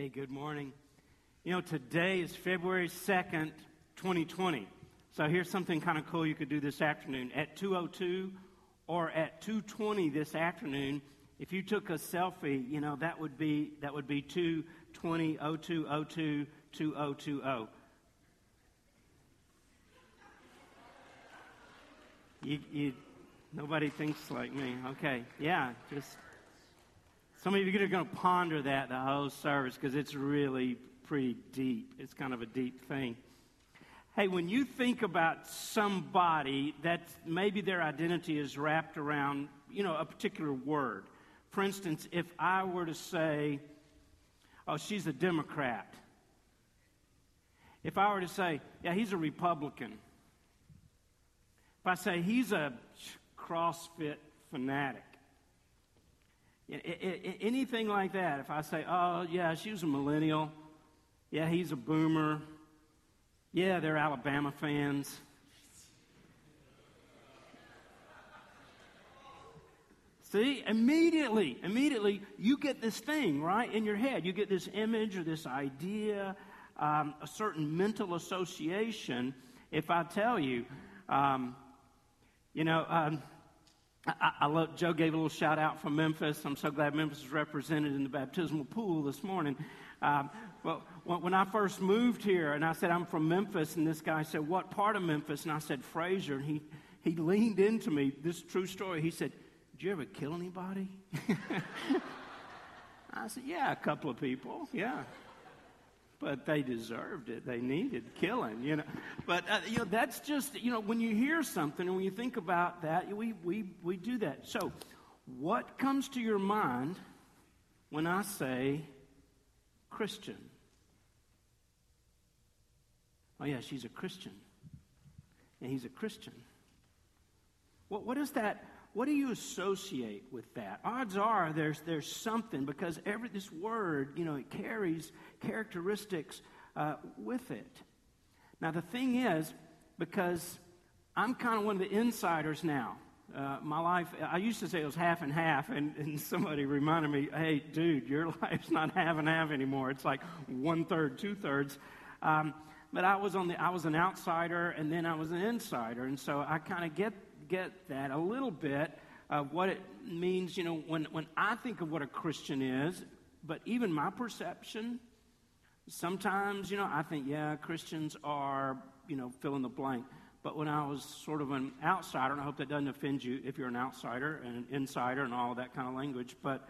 Hey, good morning. You know, today is February 2nd, 2020. So here's something kind of cool you could do this afternoon. At 202 or at 220 this afternoon, if you took a selfie, you know, that would be that would be 220 0202 2020. You, you, nobody thinks like me. Okay, yeah, just some of you are going to ponder that the whole service because it's really pretty deep. It's kind of a deep thing. Hey, when you think about somebody that maybe their identity is wrapped around, you know, a particular word. For instance, if I were to say, oh, she's a Democrat. If I were to say, yeah, he's a Republican. If I say he's a CrossFit fanatic. Anything like that. If I say, oh, yeah, she was a millennial. Yeah, he's a boomer. Yeah, they're Alabama fans. See, immediately, immediately, you get this thing, right, in your head. You get this image or this idea, um, a certain mental association. If I tell you, um, you know, um, I, I love, Joe gave a little shout out from Memphis. I'm so glad Memphis is represented in the baptismal pool this morning. Um, well, when I first moved here, and I said I'm from Memphis, and this guy said, "What part of Memphis?" And I said, "Frayser." And he he leaned into me. This true story. He said, "Did you ever kill anybody?" I said, "Yeah, a couple of people. Yeah." But they deserved it. They needed killing, you know. But uh, you know, that's just you know, when you hear something and when you think about that, we we we do that. So, what comes to your mind when I say Christian? Oh yeah, she's a Christian, and he's a Christian. What what is that? What do you associate with that? Odds are there's, there's something because every, this word, you know, it carries characteristics uh, with it. Now, the thing is, because I'm kind of one of the insiders now. Uh, my life, I used to say it was half and half, and, and somebody reminded me, hey, dude, your life's not half and half anymore. It's like one third, two thirds. Um, but I was on the, I was an outsider, and then I was an insider, and so I kind of get get that a little bit of what it means, you know, when, when I think of what a Christian is, but even my perception, sometimes, you know, I think, yeah, Christians are, you know, fill in the blank. But when I was sort of an outsider, and I hope that doesn't offend you if you're an outsider and an insider and all that kind of language, but,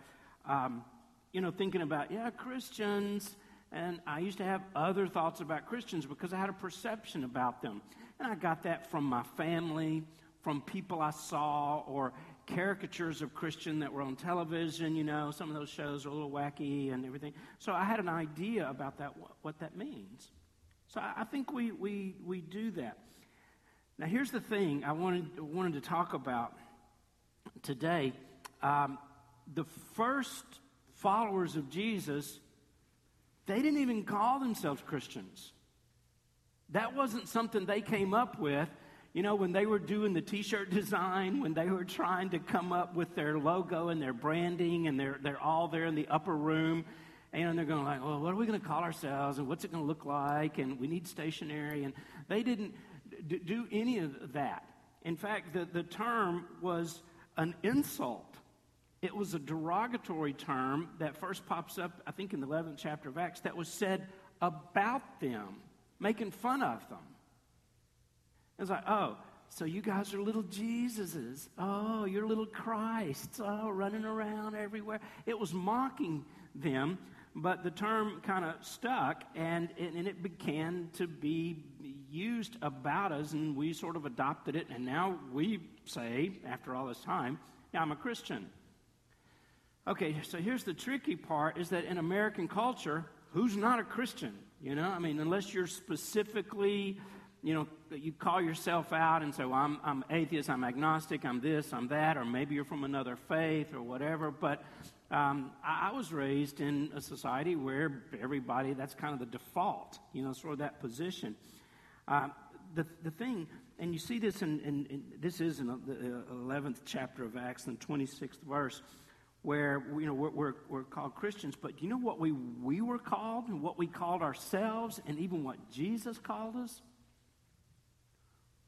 um, you know, thinking about, yeah, Christians, and I used to have other thoughts about Christians because I had a perception about them. And I got that from my family, from people I saw or caricatures of Christian that were on television. You know, some of those shows are a little wacky and everything. So I had an idea about that, what that means. So I think we, we, we do that. Now, here's the thing I wanted, wanted to talk about today. Um, the first followers of Jesus, they didn't even call themselves Christians. That wasn't something they came up with. You know, when they were doing the t shirt design, when they were trying to come up with their logo and their branding, and they're, they're all there in the upper room, and they're going like, well, what are we going to call ourselves, and what's it going to look like, and we need stationery. And they didn't d- do any of that. In fact, the, the term was an insult. It was a derogatory term that first pops up, I think, in the 11th chapter of Acts, that was said about them, making fun of them. It's like, oh, so you guys are little Jesuses. Oh, you're little Christs. Oh, running around everywhere. It was mocking them, but the term kind of stuck and, and it began to be used about us, and we sort of adopted it. And now we say, after all this time, yeah, I'm a Christian. Okay, so here's the tricky part is that in American culture, who's not a Christian? You know, I mean, unless you're specifically you know, you call yourself out and say, well, I'm, I'm atheist, I'm agnostic, I'm this, I'm that, or maybe you're from another faith or whatever. But um, I, I, was raised in a society where everybody, that's kind of the default, you know, sort of that position. Uh, the, the thing, and you see this in, in, in this is in the 11th chapter of Acts, the 26th verse, where you know we're, we're, we're, called Christians, but you know what we, we were called and what we called ourselves and even what Jesus called us?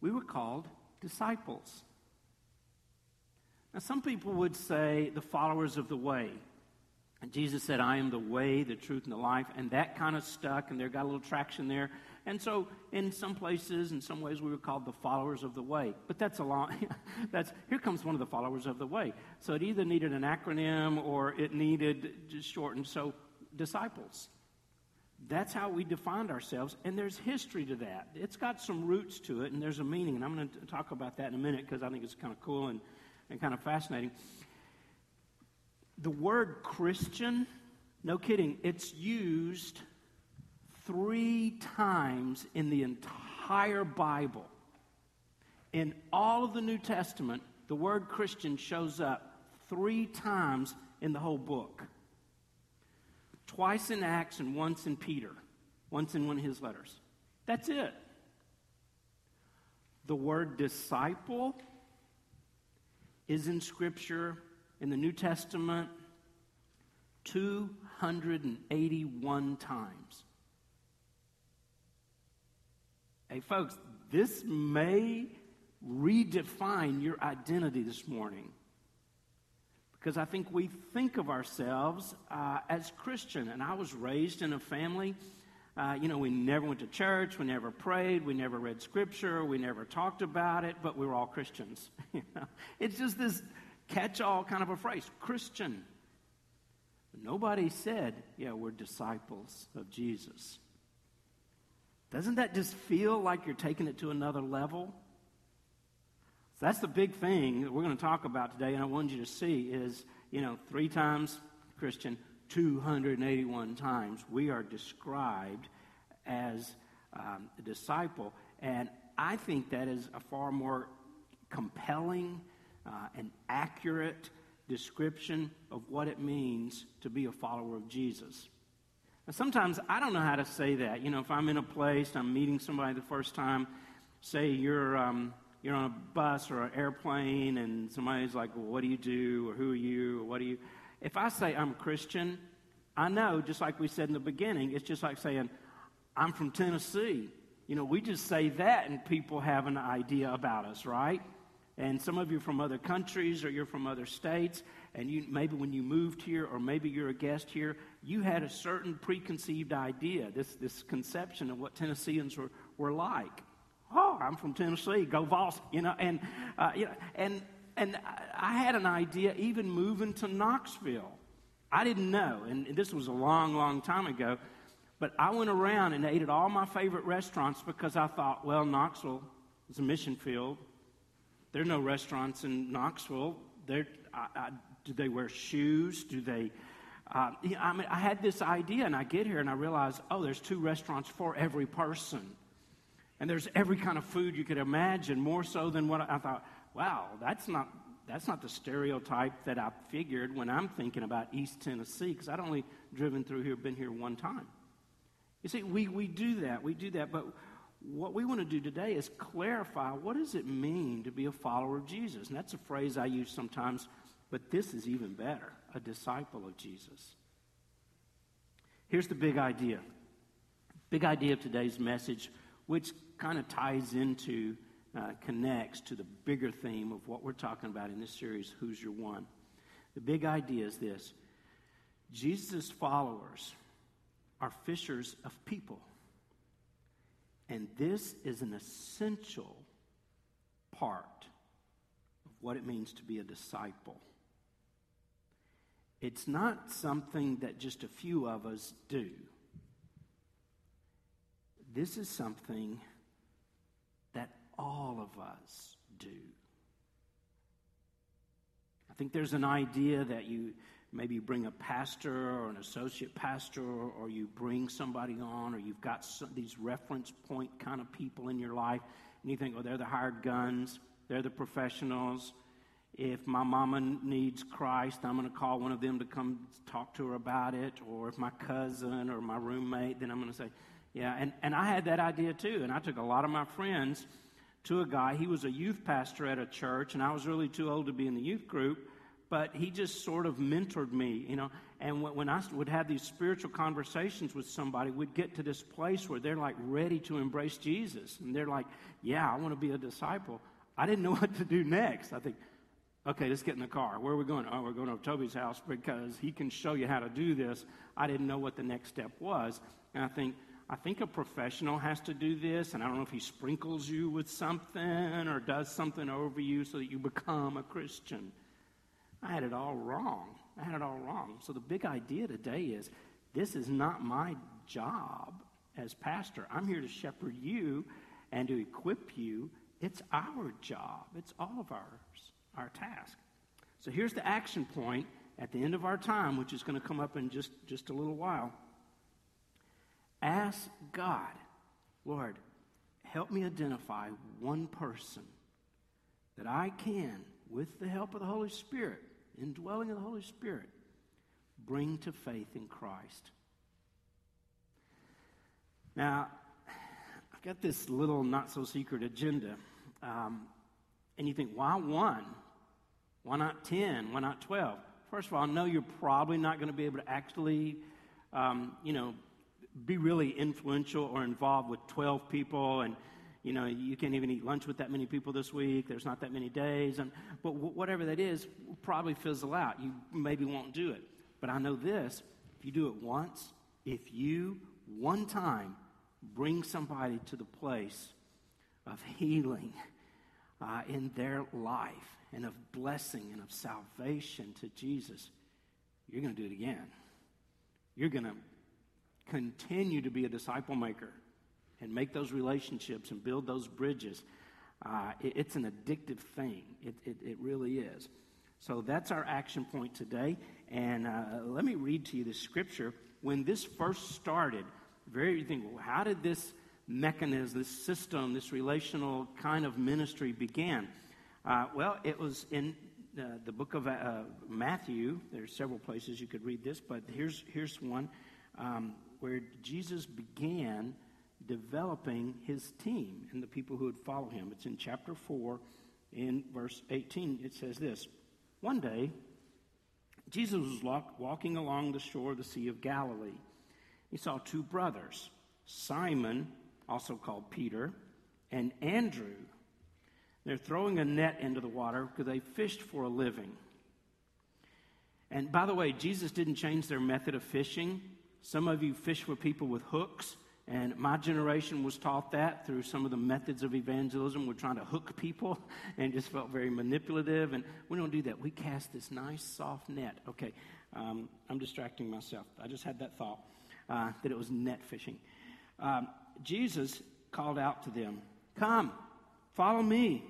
We were called disciples. Now, some people would say the followers of the way. And Jesus said, I am the way, the truth, and the life. And that kind of stuck, and there got a little traction there. And so, in some places, in some ways, we were called the followers of the way. But that's a long, that's, here comes one of the followers of the way. So it either needed an acronym or it needed just shortened. So, disciples. That's how we defined ourselves. And there's history to that. It's got some roots to it, and there's a meaning. And I'm going to talk about that in a minute because I think it's kind of cool and, and kind of fascinating. The word Christian, no kidding, it's used three times in the entire Bible. In all of the New Testament, the word Christian shows up three times in the whole book twice in Acts and once in Peter, once in one of his letters. That's it. The word disciple is in Scripture in the New Testament 281 times. Hey, folks, this may redefine your identity this morning. Because I think we think of ourselves uh, as Christian. And I was raised in a family, uh, you know, we never went to church, we never prayed, we never read scripture, we never talked about it, but we were all Christians. you know? It's just this catch all kind of a phrase Christian. Nobody said, yeah, we're disciples of Jesus. Doesn't that just feel like you're taking it to another level? So that's the big thing that we're going to talk about today, and I want you to see is, you know, three times Christian, 281 times we are described as um, a disciple. And I think that is a far more compelling uh, and accurate description of what it means to be a follower of Jesus. And sometimes I don't know how to say that. You know, if I'm in a place, I'm meeting somebody the first time, say you're, um, you're on a bus or an airplane, and somebody's like, well, what do you do? Or who are you? Or what do you. If I say I'm a Christian, I know, just like we said in the beginning, it's just like saying, I'm from Tennessee. You know, we just say that, and people have an idea about us, right? And some of you are from other countries or you're from other states, and you, maybe when you moved here or maybe you're a guest here, you had a certain preconceived idea, this, this conception of what Tennesseans were, were like. Oh, I'm from Tennessee, go Vols, you know, and, uh, you know, and, and I had an idea even moving to Knoxville. I didn't know, and this was a long, long time ago, but I went around and ate at all my favorite restaurants because I thought, well, Knoxville is a mission field. There are no restaurants in Knoxville. I, I, do they wear shoes? Do they uh, I, mean, I had this idea, and I get here and I realize, oh, there's two restaurants for every person. And there's every kind of food you could imagine, more so than what I, I thought, wow, that's not, that's not the stereotype that I figured when I'm thinking about East Tennessee, because I'd only driven through here, been here one time. You see, we, we do that, we do that, but what we want to do today is clarify what does it mean to be a follower of Jesus? And that's a phrase I use sometimes, but this is even better a disciple of Jesus. Here's the big idea. Big idea of today's message, which kind of ties into, uh, connects to the bigger theme of what we're talking about in this series, Who's Your One? The big idea is this Jesus' followers are fishers of people. And this is an essential part of what it means to be a disciple. It's not something that just a few of us do. This is something all of us do. I think there's an idea that you maybe bring a pastor or an associate pastor or, you bring somebody on or you've got some, these reference point kind of people in your life and you think, oh, they're the hired guns, they're the professionals, if my mama needs Christ, I'm going to call one of them to come talk to her about it. Or if my cousin or my roommate, then I'm going to say, yeah. And, and I had that idea too. And I took a lot of my friends to a guy. He was a youth pastor at a church, and I was really too old to be in the youth group. but he just sort of mentored me, you know. And when I would have these spiritual conversations with somebody, we'd get to this place where they're like ready to embrace Jesus. And they're like, yeah, I want to be a disciple. I didn't know what to do next. I think, okay, let's get in the car. Where are we going? Oh, we're going to Toby's house because he can show you how to do this. I didn't know what the next step was. And I think, I think a professional has to do this, and I don't know if he sprinkles you with something or does something over you so that you become a Christian. I had it all wrong. I had it all wrong. So the big idea today is this is not my job as pastor. I'm here to shepherd you and to equip you. It's our job. It's all of ours, our task. So here's the action point at the end of our time, which is going to come up in just, just a little while. Ask God, Lord, help me identify one person that I can, with the help of the Holy Spirit, indwelling of the Holy Spirit, bring to faith in Christ. Now, I've got this little not so secret agenda. Um, and you think, why one? Why not 10? Why not 12? First of all, I know you're probably not going to be able to actually, um, you know, be really influential or involved with 12 people and you know, you can't even eat lunch with that many people this week. There's not that many days. And, but whatever that is, will probably fizzle out. You maybe won't do it. But I know this if you do it once, if you one time bring somebody to the place of healing uh, in their life and of blessing and of salvation to Jesus, you're going to do it again. You're going to continue to be a disciple maker and make those relationships and build those bridges. Uh, it, it's an addictive thing. It, it, it, really is. So that's our action point today. And uh, let me read to you the scripture. When this first started, very you think, well, how did this mechanism, this system, this relational kind of ministry begin? Uh, well, it was in uh, the book of uh, Matthew. There's several places you could read this, but here's here's one um, where Jesus began developing his team and the people who would follow him. It's in chapter 4, in verse 18. It says this One day, Jesus was walking along the shore of the Sea of Galilee. He saw two brothers, Simon, also called Peter, and Andrew. They're throwing a net into the water because they fished for a living. And by the way, Jesus didn't change their method of fishing. Some of you fish for people with hooks. And my generation was taught that through some of the methods of evangelism. We're trying to hook people and just felt very manipulative. And we don't do that. We cast this nice, soft net. Okay, um, I'm distracting myself. I just had that thought uh, that it was net fishing. Um, Jesus called out to them, Come, follow me,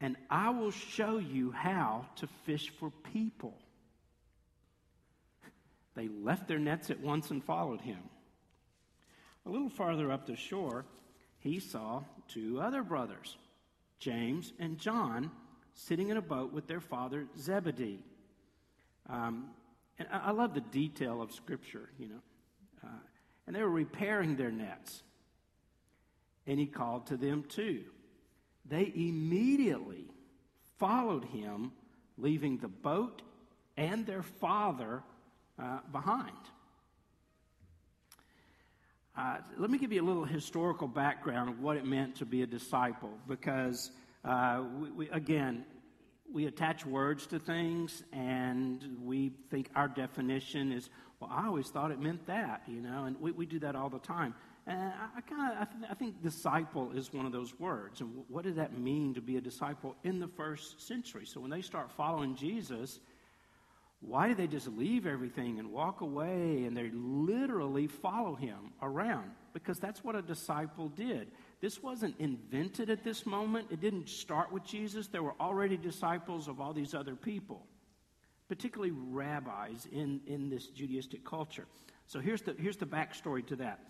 and I will show you how to fish for people. They left their nets at once and followed him. A little farther up the shore, he saw two other brothers, James and John, sitting in a boat with their father Zebedee. Um, and I, love the detail of Scripture, you know. Uh, and they were repairing their nets. And he called to them too. They immediately followed him, leaving the boat and their father uh, behind. Uh, let me give you a little historical background of what it meant to be a disciple because, uh, we, we, again, we attach words to things and we think our definition is, well, I always thought it meant that, you know, and we, we do that all the time. And I, I kind of, I, th- I think disciple is one of those words. And what did that mean to be a disciple in the first century? So when they start following Jesus, why did they just leave everything and walk away and they literally follow him around? Because that's what a disciple did. This wasn't invented at this moment, it didn't start with Jesus. There were already disciples of all these other people, particularly rabbis in, in this Judaistic culture. So here's the, here's the backstory to that.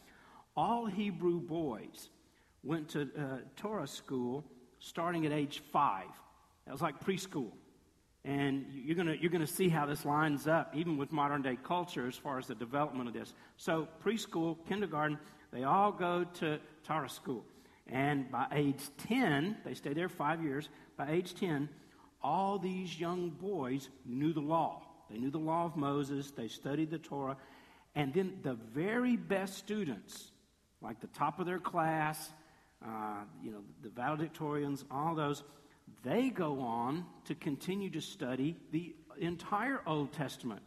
All Hebrew boys went to uh, Torah school starting at age five. That was like preschool. And you're going you're gonna see how this lines up, even with modern day culture, as far as the development of this. So, preschool, kindergarten, they all go to Torah school. And by age 10, they stay there five years. By age 10, all these young boys knew the law. They knew the law of Moses, they studied the Torah, and then the very best students, like the top of their class, uh, you know, the valedictorians, all those, they go on to continue to study the entire Old Testament.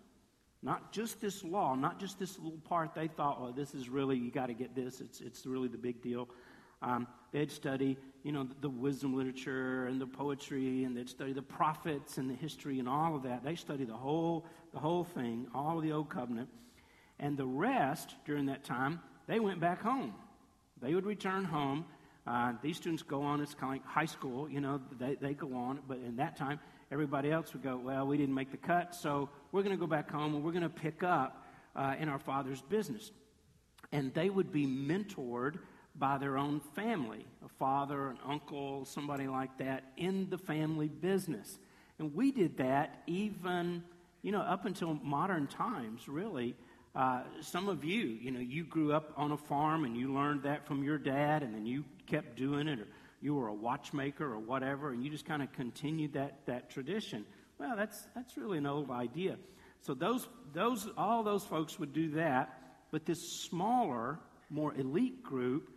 Not just this law, not just this little part they thought, well, this is really, you got to get this, it's, it's really the big deal. Um, they'd study, you know, the, the, wisdom literature and the poetry, and they'd study the prophets and the history and all of that. They study the whole, the whole thing, all of the Old Covenant. And the rest, during that time, they went back home. They would return home. Uh, these students go on, it's kind of like high school, you know, they, they go on, but in that time, everybody else would go, well, we didn't make the cut, so we're going to go back home and we're going to pick up uh, in our father's business. And they would be mentored by their own family, a father, an uncle, somebody like that, in the family business. And we did that even, you know, up until modern times, really. Uh, some of you, you know, you grew up on a farm and you learned that from your dad, and then you kept doing it, or you were a watchmaker or whatever, and you just kind of continued that, that tradition. Well, that's, that's really an old idea. So those, those, all those folks would do that, but this smaller, more elite group,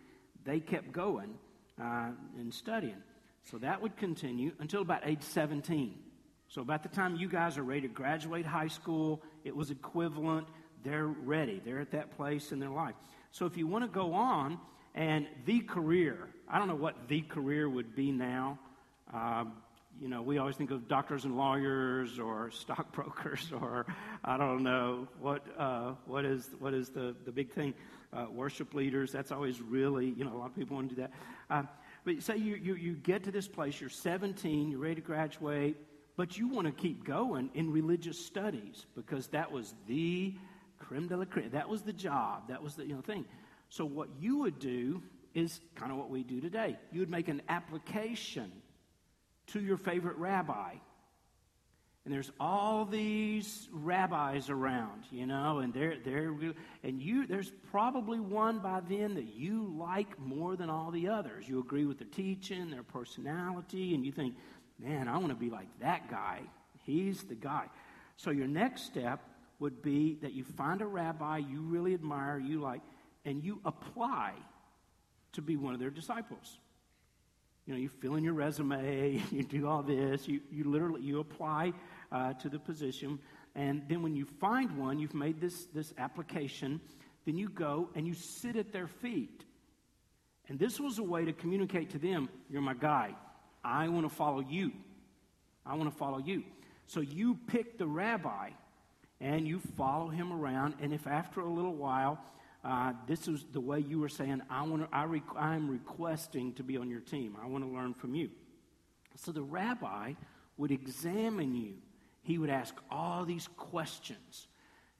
they kept going uh, and studying. So that would continue until about age 17. So about the time you guys are ready to graduate high school, it was equivalent. They're ready. They're at that place in their life. So if you want to go on and the career, I don't know what the career would be now. Um, you know, we always think of doctors and lawyers or stockbrokers or I don't know what uh, what is what is the the big thing. Uh, worship leaders. That's always really you know a lot of people want to do that. Uh, but say you, you you get to this place. You're 17. You're ready to graduate, but you want to keep going in religious studies because that was the creme de la creme. That was the job. That was the you know thing. So what you would do is kind of what we do today. You would make an application to your favorite rabbi. And there's all these rabbis around, you know, and they're, they're and you there's probably one by then that you like more than all the others. You agree with their teaching, their personality, and you think, man, I want to be like that guy. He's the guy. So your next step would be that you find a rabbi you really admire, you like, and you apply to be one of their disciples. You know, you fill in your resume, you do all this, you, you literally, you apply uh, to the position, and then when you find one, you've made this, this application, then you go and you sit at their feet. And this was a way to communicate to them, you're my guy. I want to follow you. I want to follow you. So you pick the rabbi and you follow him around, and if after a little while uh, this is the way you were saying, I want I requ- I'm requesting to be on your team. I want to learn from you. So the rabbi would examine you. He would ask all these questions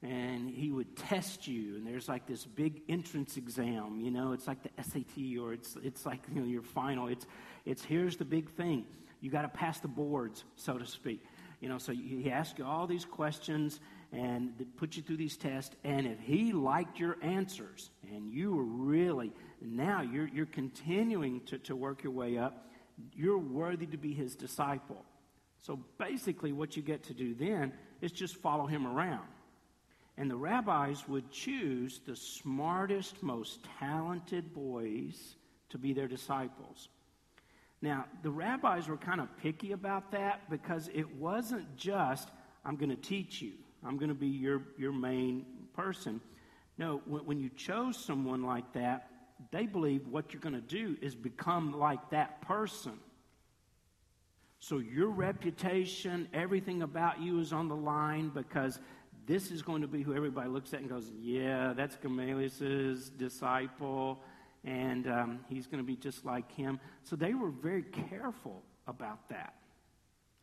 and he would test you and there's like this big entrance exam you know it's like the sat or it's, it's like you know, your final it's, it's here's the big thing you got to pass the boards so to speak you know so he asks you all these questions and put you through these tests. And if he liked your answers and you were really, now you're, you're continuing to, to work your way up, you're worthy to be his disciple. So basically, what you get to do then is just follow him around. And the rabbis would choose the smartest, most talented boys to be their disciples. Now, the rabbis were kind of picky about that because it wasn't just, I'm going to teach you. I'm going to be your, your main person. No, when, when you chose someone like that, they believe what you're going to do is become like that person. So your reputation, everything about you is on the line because this is going to be who everybody looks at and goes, yeah, that's Gamaliel's disciple, and um, he's going to be just like him. So they were very careful about that.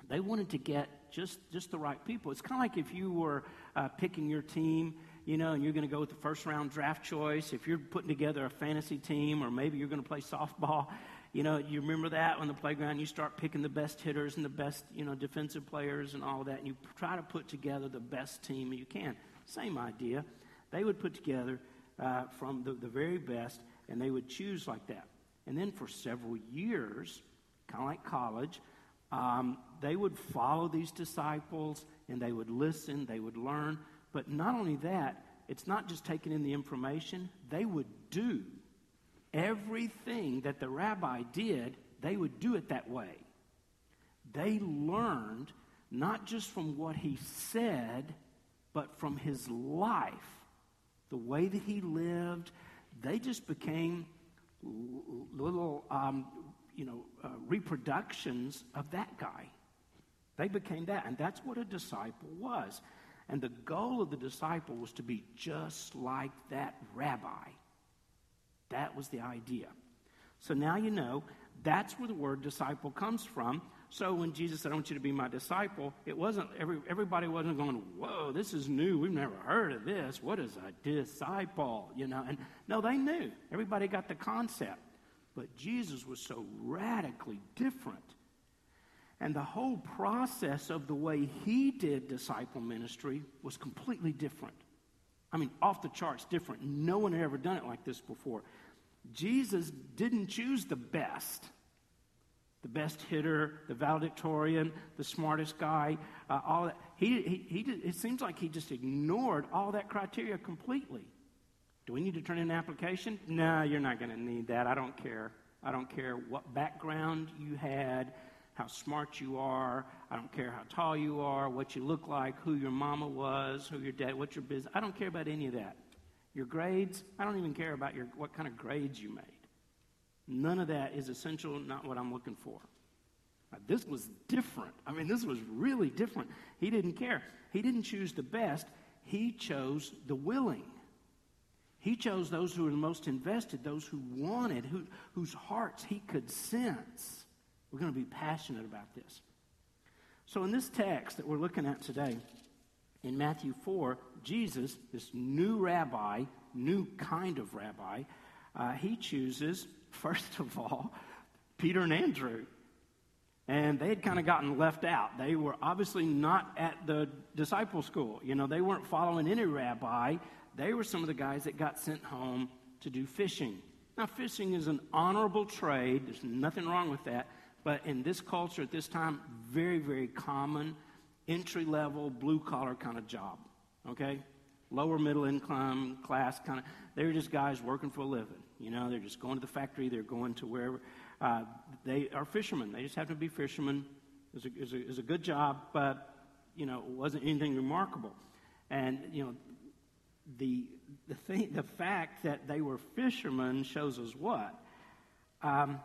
They wanted to get just, just the right people. It's kind of like if you were uh, picking your team, you know, and you're going to go with the first round draft choice. If you're putting together a fantasy team, or maybe you're going to play softball, you know, you remember that on the playground, you start picking the best hitters and the best, you know, defensive players and all that, and you try to put together the best team you can. Same idea. They would put together uh, from the, the very best, and they would choose like that. And then for several years, kind of like college, Um, they would follow these disciples and they would listen, they would learn. But not only that, it's not just taking in the information, they would do everything that the rabbi did, they would do it that way. They learned not just from what he said, but from his life, the way that he lived. They just became little, um, you know, uh, reproductions of that guy. They became that, and that's what a disciple was. And the goal of the disciple was to be just like that rabbi. That was the idea. So now you know that's where the word disciple comes from. So when Jesus said, I want you to be my disciple, it wasn't, every, everybody wasn't going, whoa, this is new. We've never heard of this. What is a disciple? You know, and no, they knew. Everybody got the concept. But Jesus was so radically different. And the whole process of the way he did disciple ministry was completely different. I mean, off the charts different. No one had ever done it like this before. Jesus didn't choose the best the best hitter, the valedictorian, the smartest guy, uh, all that. He, he, he did, it seems like he just ignored all that criteria completely. Do we need to turn in an application? No, you're not going to need that. I don't care. I don't care what background you had, how smart you are. I don't care how tall you are, what you look like, who your mama was, who your dad, what your business. I don't care about any of that. Your grades, I don't even care about your, what kind of grades you made. None of that is essential, not what I'm looking for. Now, this was different. I mean, this was really different. He didn't care. He didn't choose the best, he chose the willing. He chose those who were the most invested, those who wanted, who, whose hearts he could sense. We're going to be passionate about this. So, in this text that we're looking at today, in Matthew 4, Jesus, this new rabbi, new kind of rabbi, uh, he chooses first of all, Peter and Andrew. And they had kind of gotten left out. They were obviously not at the disciple school. You know, they weren't following any rabbi. They were some of the guys that got sent home to do fishing. Now, fishing is an honorable trade. There's nothing wrong with that. But in this culture at this time, very, very common, entry level, blue collar kind of job. Okay? Lower middle income class kind of. They were just guys working for a living. You know, they're just going to the factory, they're going to wherever. Uh, they are fishermen. They just happen to be fishermen. It was, a, a, a good job, but, you know, it wasn't anything remarkable. And, you know, the, the, thing, the fact that they were fishermen shows us what? Um,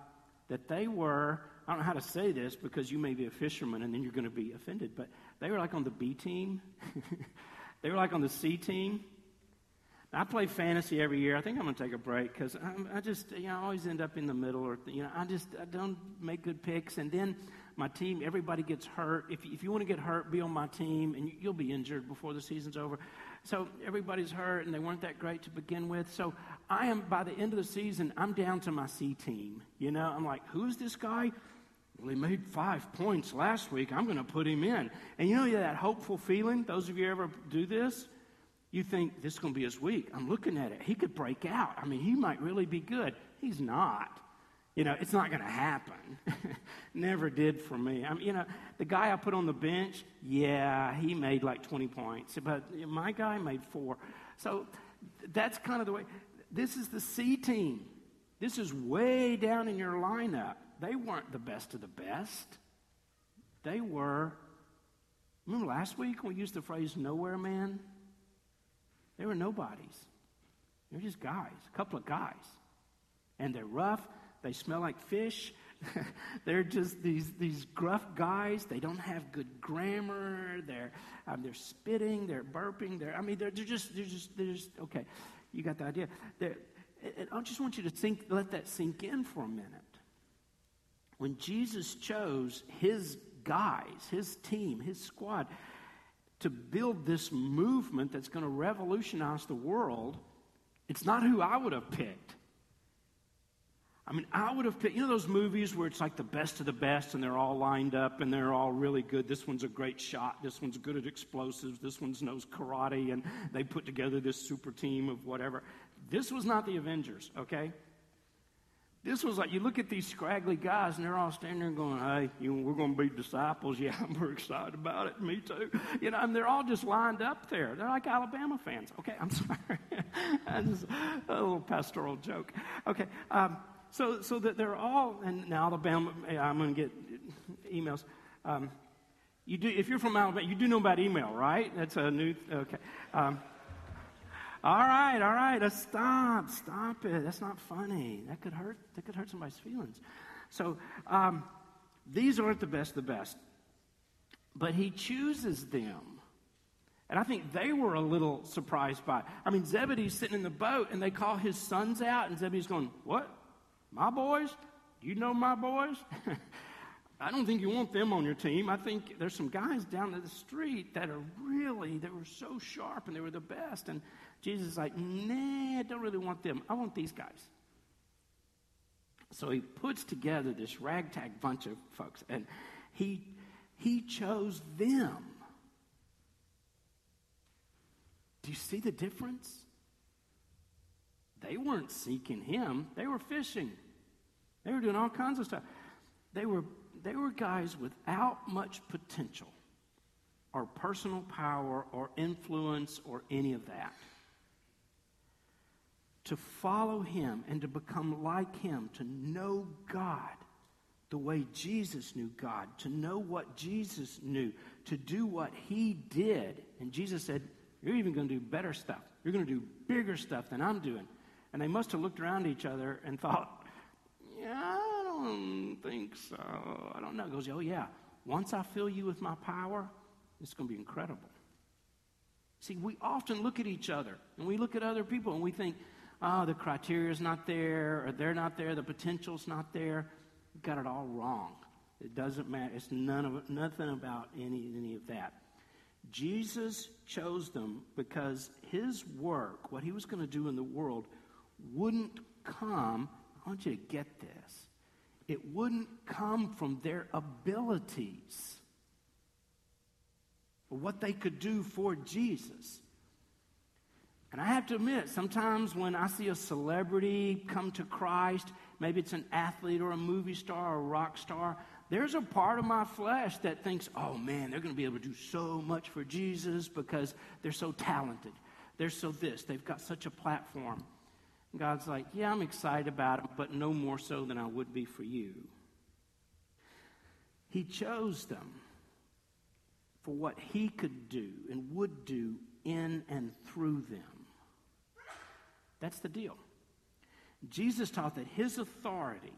that they were, I don't know how to say this because you may be a fisherman and then you're going to be offended, but they were like on the B team. they were like on the C team. I play fantasy every year. I think I'm going to take a break because I just, you know, I always end up in the middle, or you know, I just I don't make good picks, and then my team, everybody gets hurt. If if you want to get hurt, be on my team, and you'll be injured before the season's over. So everybody's hurt, and they weren't that great to begin with. So I am by the end of the season, I'm down to my C team. You know, I'm like, who's this guy? Well, he made five points last week. I'm going to put him in. And you know you have that hopeful feeling. Those of you ever do this? you think this is going to be his week. I'm looking at it. He could break out. I mean, he might really be good. He's not. You know, it's not going to happen. Never did for me. I mean, you know, the guy I put on the bench, yeah, he made like 20 points, but my guy made four. So that's kind of the way. This is the C team. This is way down in your lineup. They weren't the best of the best. They were. Remember last week we used the phrase nowhere man? They were nobodies. They're just guys, a couple of guys. And they're rough. They smell like fish. they're just these, these gruff guys. They don't have good grammar. They're, um, they're spitting. They're burping. They're, I mean, they're, they're, just, they're, just, they're just, okay, you got the idea. I just want you to think, let that sink in for a minute. When Jesus chose his guys, his team, his squad, to build this movement that's going to revolutionize the world, it's not who I would have picked. I mean, I would have picked, you know, those movies where it's like the best of the best and they're all lined up and they're all really good. This one's a great shot. This one's good at explosives. This one knows karate and they put together this super team of whatever. This was not the Avengers, okay? This was like, you look at these scraggly guys and they're all standing there going, hey, you we're going to be disciples. Yeah, I'm very excited about it. Me too. You know, and they're all just lined up there. They're like Alabama fans. Okay, I'm sorry. That's a little pastoral joke. Okay, um, so, so that they're all, and now Alabama, I'm going to get emails. Um, you do, if you're from Alabama, you do know about email, right? That's a new, okay. Um, all right, all right, let's stop, stop it. That's not funny. That could hurt. That could hurt somebody's feelings. So um, these aren't the best, the best, but he chooses them. And I think they were a little surprised by it. I mean, Zebedee's sitting in the boat and they call his sons out, and Zebedee's going, What? My boys? You know my boys? I don't think you want them on your team. I think there's some guys down the street that are really, they were so sharp and they were the best. And Jesus is like, nah, I don't really want them. I want these guys. So he puts together this ragtag bunch of folks and he, he chose them. Do you see the difference? They weren't seeking him, they were fishing. They were doing all kinds of stuff. They were they were guys without much potential or personal power or influence or any of that. To follow him and to become like him, to know God the way Jesus knew God, to know what Jesus knew, to do what he did. And Jesus said, You're even going to do better stuff. You're going to do bigger stuff than I'm doing. And they must have looked around each other and thought, Yeah, I don't think so. I don't know. He goes, Oh, yeah. Once I fill you with my power, it's going to be incredible. See, we often look at each other and we look at other people and we think, oh, the criteria is not there, or they're not there, the potential's not there. You got it all wrong. It doesn't matter. It's none of, nothing about any, any of that. Jesus chose them because his work, what he was going to do in the world, wouldn't come. I want you to get this it wouldn't come from their abilities or what they could do for Jesus. And I have to admit, sometimes when I see a celebrity come to Christ, maybe it's an athlete or a movie star or a rock star, there's a part of my flesh that thinks, oh man, they're going to be able to do so much for Jesus because they're so talented. They're so this. They've got such a platform. God's like, Yeah, I'm excited about it, but no more so than I would be for you. He chose them for what He could do and would do in and through them. That's the deal. Jesus taught that His authority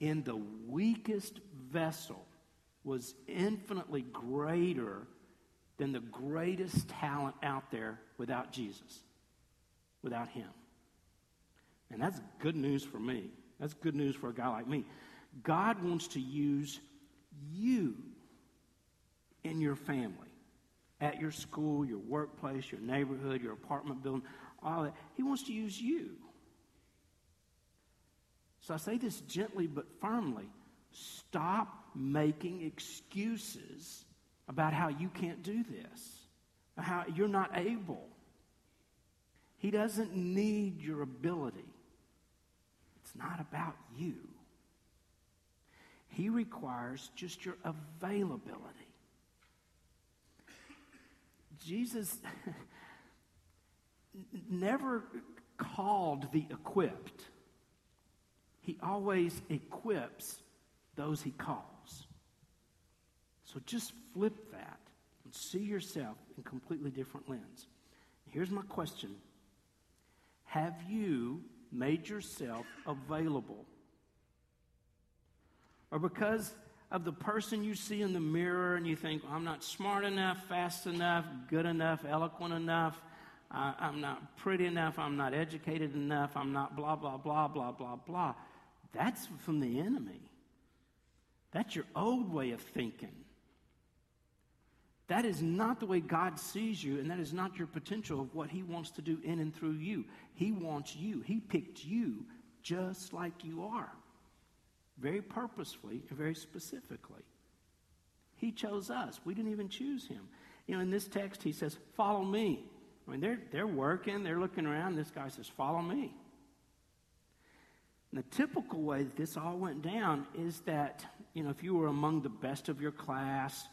in the weakest vessel was infinitely greater than the greatest talent out there without Jesus, without Him. And that's good news for me. That's good news for a guy like me. God wants to use you in your family, at your school, your workplace, your neighborhood, your apartment building, all that. He wants to use you. So I say this gently but firmly. Stop making excuses about how you can't do this, how you're not able. He doesn't need your ability. It's not about you. He requires just your availability. Jesus never called the equipped, he always equips those he calls. So just flip that and see yourself in completely different lens. Here's my question Have you made yourself available. Or because of the person you see in the mirror and you think, I'm not smart enough, fast enough, good enough, eloquent enough, uh, I'm not pretty enough, I'm not educated enough, I'm not blah, blah, blah, blah, blah, blah. That's from the enemy. That's your old way of thinking. That is not the way God sees you, and that is not your potential of what He wants to do in and through you. He wants you. He picked you just like you are, very purposefully and very specifically. He chose us. We didn't even choose Him. You know, in this text, He says, Follow me. I mean, they're, they're working, they're looking around. This guy says, Follow me. And the typical way that this all went down is that, you know, if you were among the best of your class,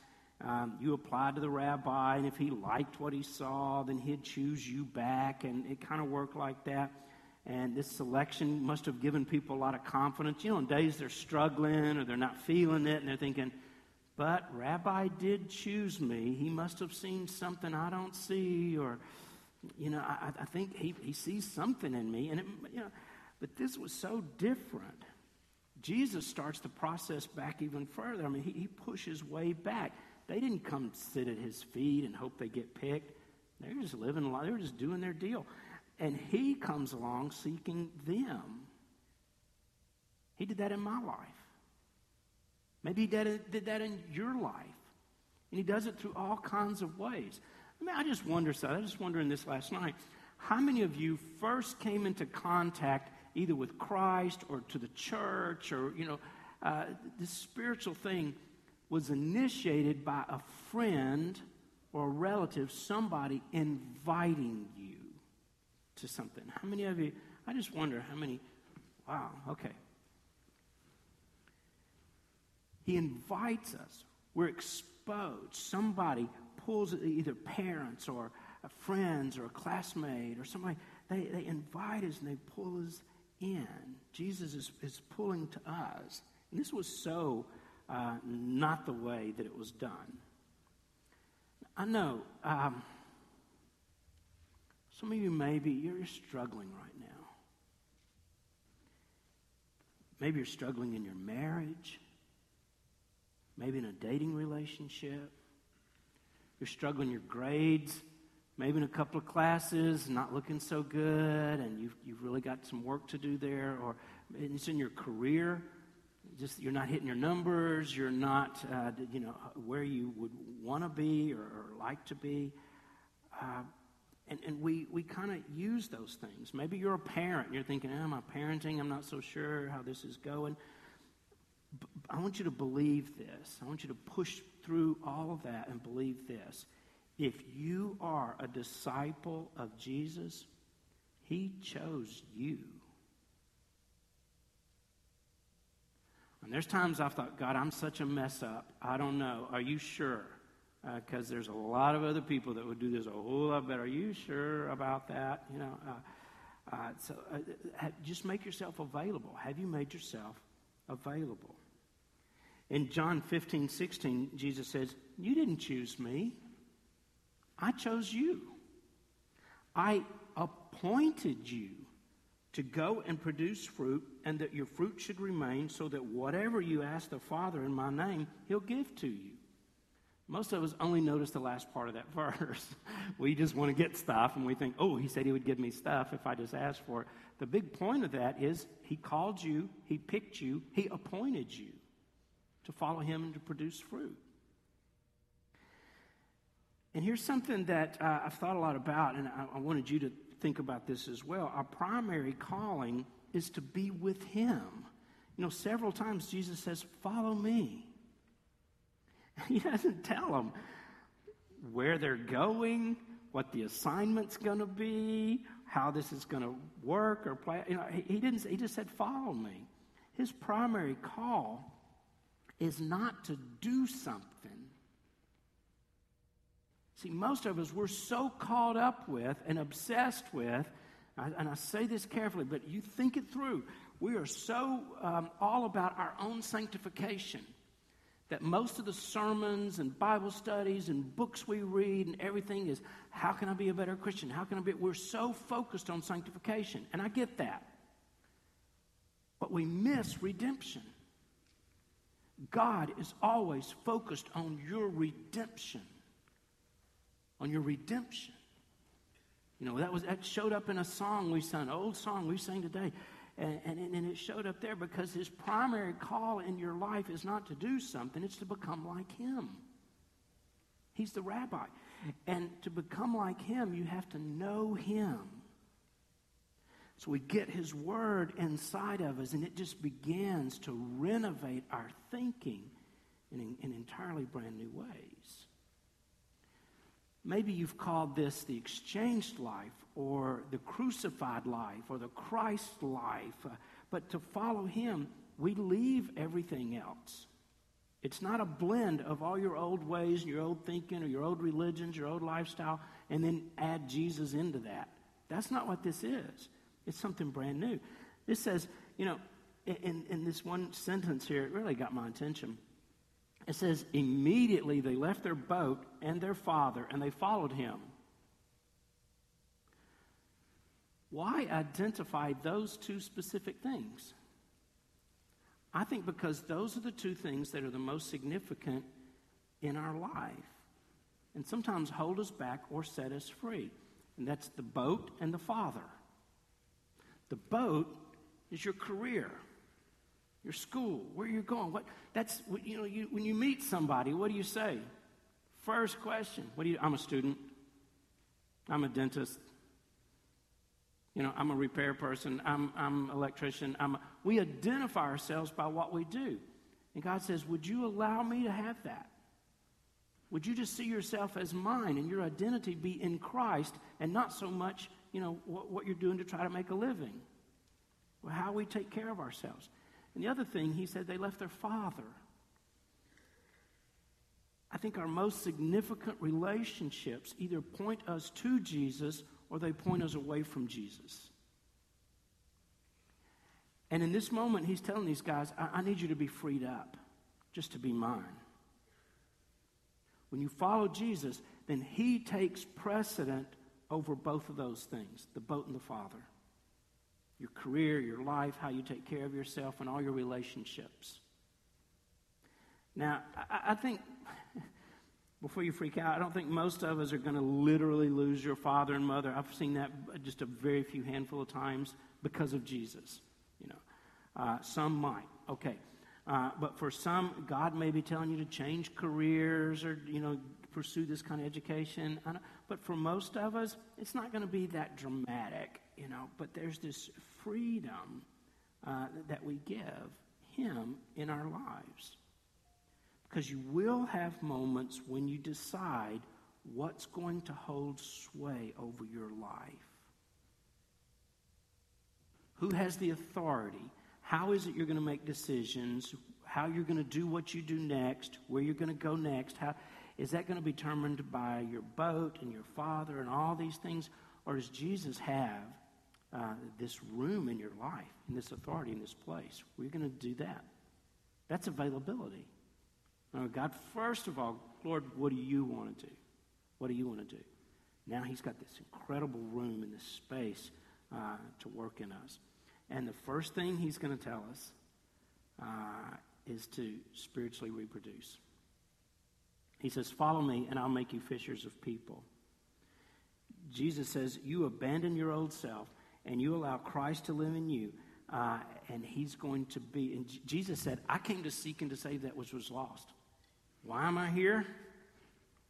um, you applied to the rabbi, and if he liked what he saw, then he'd choose you back, and it kind of worked like that. And this selection must have given people a lot of confidence. You know, in days they're struggling or they're not feeling it, and they're thinking, but Rabbi did choose me. He must have seen something I don't see, or, you know, I, I think he, he sees something in me. And, it, you know, but this was so different. Jesus starts the process back even further. I mean, he, he pushes way back. They didn't come sit at his feet and hope they get picked. They were just living a life. They were just doing their deal. And he comes along seeking them. He did that in my life. Maybe he did, did that in your life. And he does it through all kinds of ways. I mean, I just wonder, so I was just wondering this last night. How many of you first came into contact either with Christ or to the church or, you know, uh, this spiritual thing was initiated by a friend or a relative, somebody inviting you to something. How many of you, I just wonder how many, wow, okay. He invites us. We're exposed. Somebody pulls either parents or friends or a classmate or somebody, they, they invite us and they pull us in. Jesus is, is pulling to us. And this was so uh, not the way that it was done. I know um, some of you maybe you're struggling right now. Maybe you're struggling in your marriage, maybe in a dating relationship. You're struggling your grades, maybe in a couple of classes, not looking so good, and you've, you've really got some work to do there, or it's in your career just you're not hitting your numbers, you're not, uh, you know, where you would want to be or, or, like to be. Uh, and, and we, we kind of use those things. Maybe you're a parent and you're thinking, oh, I parenting? I'm not so sure how this is going. I want you to believe this. I want you to push through all of that and believe this. If you are a disciple of Jesus, He chose you. And there's times I've thought, God, I'm such a mess up. I don't know. Are you sure? Because uh, there's a lot of other people that would do this a whole lot better. Are you sure about that? You know, uh, uh, so uh, just make yourself available. Have you made yourself available? In John 15, 16, Jesus says, You didn't choose me. I chose you. I appointed you to go and produce fruit, and that your fruit should remain, so that whatever you ask the Father in my name, he'll give to you. Most of us only notice the last part of that verse. we just want to get stuff, and we think, oh, he said he would give me stuff if I just asked for it. The big point of that is he called you, he picked you, he appointed you to follow him and to produce fruit. And here's something that uh, I've thought a lot about, and I, I wanted you to think about this as well. Our primary calling is to be with Him. You know, several times Jesus says, Follow me. He doesn't tell them where they're going, what the assignment's going to be, how this is going to work or play. You know, he, he didn't. He just said, "Follow me." His primary call is not to do something. See, most of us, we're so caught up with and obsessed with, and I say this carefully, but you think it through. We are so um, all about our own sanctification that most of the sermons and Bible studies and books we read and everything is how can I be a better Christian? How can I be? We're so focused on sanctification, and I get that. But we miss redemption. God is always focused on your redemption on your redemption. You know, that was that showed up in a song we sang, an old song we sang today. And, and, and it showed up there because his primary call in your life is not to do something, it's to become like him. He's the rabbi. And to become like him, you have to know him. So we get his word inside of us, and it just begins to renovate our thinking in, in entirely brand new ways. Maybe you've called this the exchanged life or the crucified life or the Christ life. Uh, But to follow him, we leave everything else. It's not a blend of all your old ways and your old thinking or your old religions, your old lifestyle, and then add Jesus into that. That's not what this is. It's something brand new. This says, you know, in, in this one sentence here, it really got my attention. It says, immediately they left their boat and their father, and they followed him. Why identify those two specific things? I think because those are the two things that are the most significant in our life and sometimes hold us back or set us free. And that's the boat and the father. The boat is your career, your school, where you're going. What that's you know, you, when you meet somebody, what do you say? First question, what do you I'm a student. I'm a dentist. You know, I'm a repair person. I'm, I'm electrician. I'm a, we identify ourselves by what we do. And God says, Would you allow me to have that? Would you just see yourself as mine and your identity be in Christ and not so much, you know, what, what you're doing to try to make a living? Or how we take care of ourselves. And the other thing, he said they left their father. I think our most significant relationships either point us to Jesus or they point us away from Jesus. And in this moment, he's telling these guys, I, I need you to be freed up just to be mine. When you follow Jesus, then he takes precedent over both of those things the boat and the Father. Your career, your life, how you take care of yourself, and all your relationships. Now, I, I think before you freak out, I don't think most of us are going to literally lose your father and mother. I've seen that just a very few handful of times because of Jesus. You know, uh, some might. Okay, uh, but for some, God may be telling you to change careers or you know pursue this kind of education. But for most of us, it's not going to be that dramatic. You know, but there's this freedom uh, that we give Him in our lives. Because you will have moments when you decide what's going to hold sway over your life. Who has the authority? How is it you're going to make decisions? How you're going to do what you do next? Where you're going to go next? How, is that going to be determined by your boat and your father and all these things? Or does Jesus have uh, this room in your life, and this authority in this place? We're going to do that. That's availability. Oh, God, first of all, Lord, what do you want to do? What do you want to do? Now he's got this incredible room and this space uh, to work in us. And the first thing he's going to tell us uh, is to spiritually reproduce. He says, Follow me, and I'll make you fishers of people. Jesus says, You abandon your old self, and you allow Christ to live in you. Uh, and he's going to be, and Jesus said, I came to seek and to save that which was lost. Why am I here?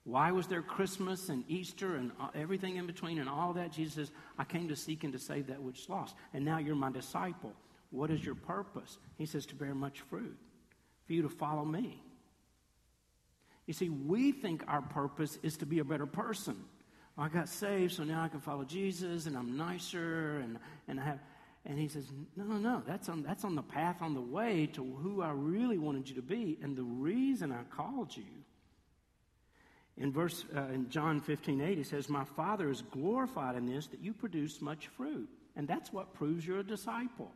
Why was there Christmas and Easter and everything in between and all that? Jesus says, I came to seek and to save that which is lost. And now you're my disciple. What is your purpose? He says, to bear much fruit, for you to follow me. You see, we think our purpose is to be a better person. I got saved, so now I can follow Jesus and I'm nicer and, and I have. And he says, No, no, no. That's on, that's on the path, on the way to who I really wanted you to be and the reason I called you. In verse uh, in John 15, 8, he says, My Father is glorified in this that you produce much fruit. And that's what proves you're a disciple.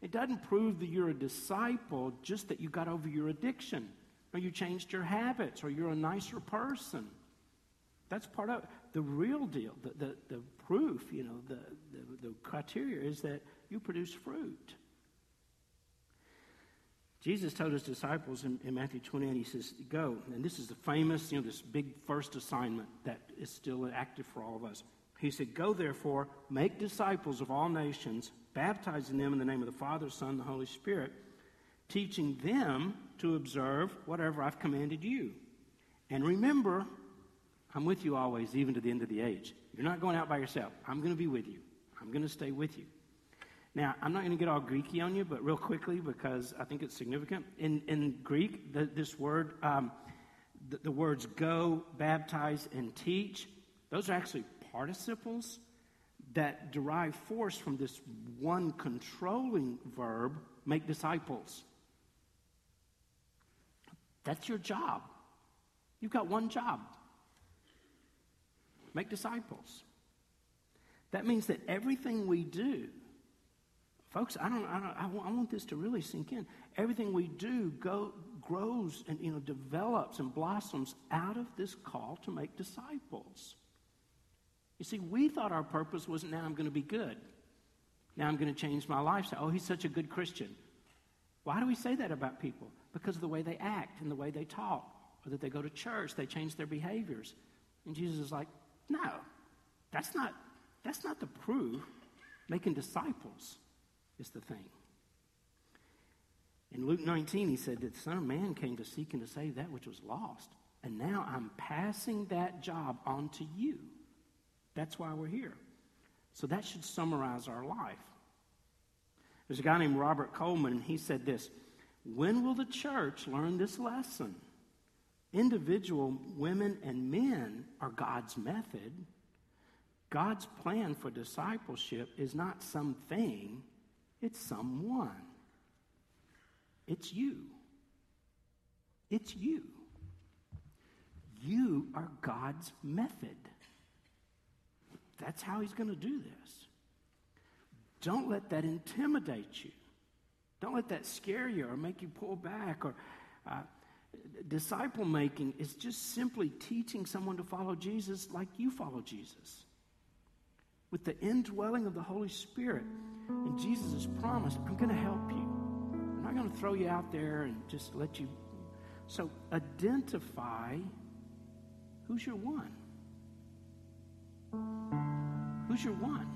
It doesn't prove that you're a disciple just that you got over your addiction or you changed your habits or you're a nicer person. That's part of the real deal. The, the, the proof, you know, the, the, the criteria is that you produce fruit. Jesus told his disciples in, in, Matthew 28, he says, Go. And this is the famous, you know, this big first assignment that is still active for all of us. He said, Go therefore, make disciples of all nations, baptizing them in the name of the Father, Son, and the Holy Spirit, teaching them to observe whatever I've commanded you. And remember, I'm with you always, even to the end of the age. You're not going out by yourself. I'm going to be with you. I'm going to stay with you. Now, I'm not going to get all Greeky on you, but real quickly, because I think it's significant. In, in Greek, the, this word, um, the, the words go, baptize, and teach, those are actually participles that derive force from this one controlling verb, make disciples. That's your job. You've got one job make disciples. That means that everything we do, folks, I don't, I, don't, I, want, want this to really sink in. Everything we do go, grows and you know develops and blossoms out of this call to make disciples. You see, we thought our purpose was now I'm going to be good. Now I'm going to change my lifestyle. Oh, he's such a good Christian. Why do we say that about people? Because of the way they act and the way they talk, or that they go to church, they change their behaviors. And Jesus is like, no, that's not, that's not the proof. Making disciples is the thing. In Luke 19, he said that the Son of Man came to seek and to save that which was lost. And now I'm passing that job on to you. That's why we're here. So that should summarize our life. There's a guy named Robert Coleman, and he said this When will the church learn this lesson? Individual women and men are God's method. God's plan for discipleship is not something, it's someone. It's you. It's you. You are God's method. That's how he's going to do this. Don't let that intimidate you. Don't let that scare you or make you pull back. Or uh, disciple making is just simply teaching someone to follow Jesus like you follow Jesus, with the indwelling of the Holy Spirit. And Jesus has promised, "I'm going to help you. I'm not going to throw you out there and just let you." So identify who's your one. Who's your one?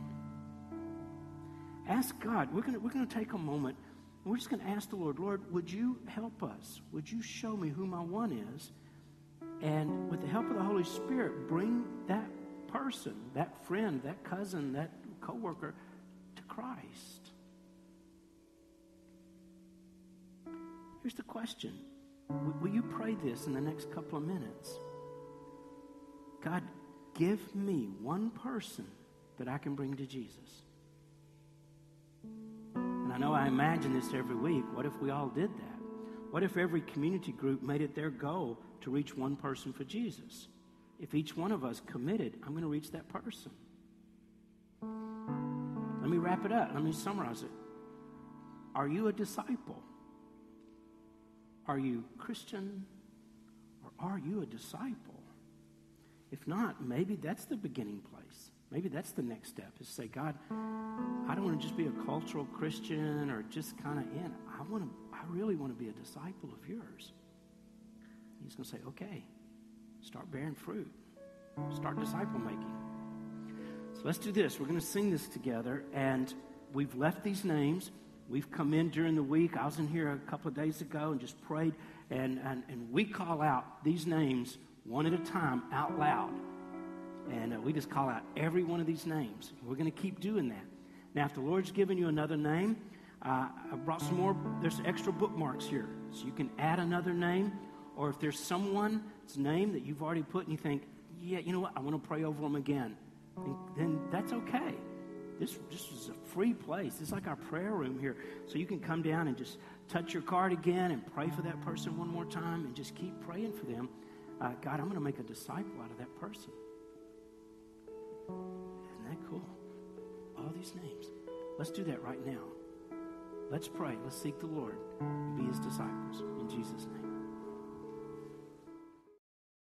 Ask God. We're going to, we're going to take a moment we're just going to ask the Lord, Lord, would you help us? Would you show me who my one is? And with the help of the Holy Spirit, bring that person, that friend, that cousin, that coworker to Christ. Here's the question Will you pray this in the next couple of minutes? God, give me one person that I can bring to Jesus. Know I imagine this every week. What if we all did that? What if every community group made it their goal to reach one person for Jesus? If each one of us committed, I'm going to reach that person. Let me wrap it up. Let me summarize it. Are you a disciple? Are you Christian? Or are you a disciple? If not, maybe that's the beginning place. Maybe that's the next step is say, God, I don't want to just be a cultural Christian or just kind of in. I want to, I really want to be a disciple of yours. He's going to say, okay, start bearing fruit. Start disciple making. So let's do this. We're going to sing this together. And we've left these names. We've come in during the week. I was in here a couple of days ago and just prayed. And, and, and we call out these names one at a time out loud. And uh, we just call out every one of these names. We're going to keep doing that. Now, if the Lord's given you another name, uh, I brought some more. There's extra bookmarks here. So you can add another name. Or if there's someone's name that you've already put and you think, yeah, you know what, I want to pray over them again, then, then that's okay. This, this is a free place. It's like our prayer room here. So you can come down and just touch your card again and pray for that person one more time and just keep praying for them. Uh, God, I'm going to make a disciple out of that person. Isn't that cool? All these names. Let's do that right now. Let's pray. Let's seek the Lord and be his disciples. In Jesus' name.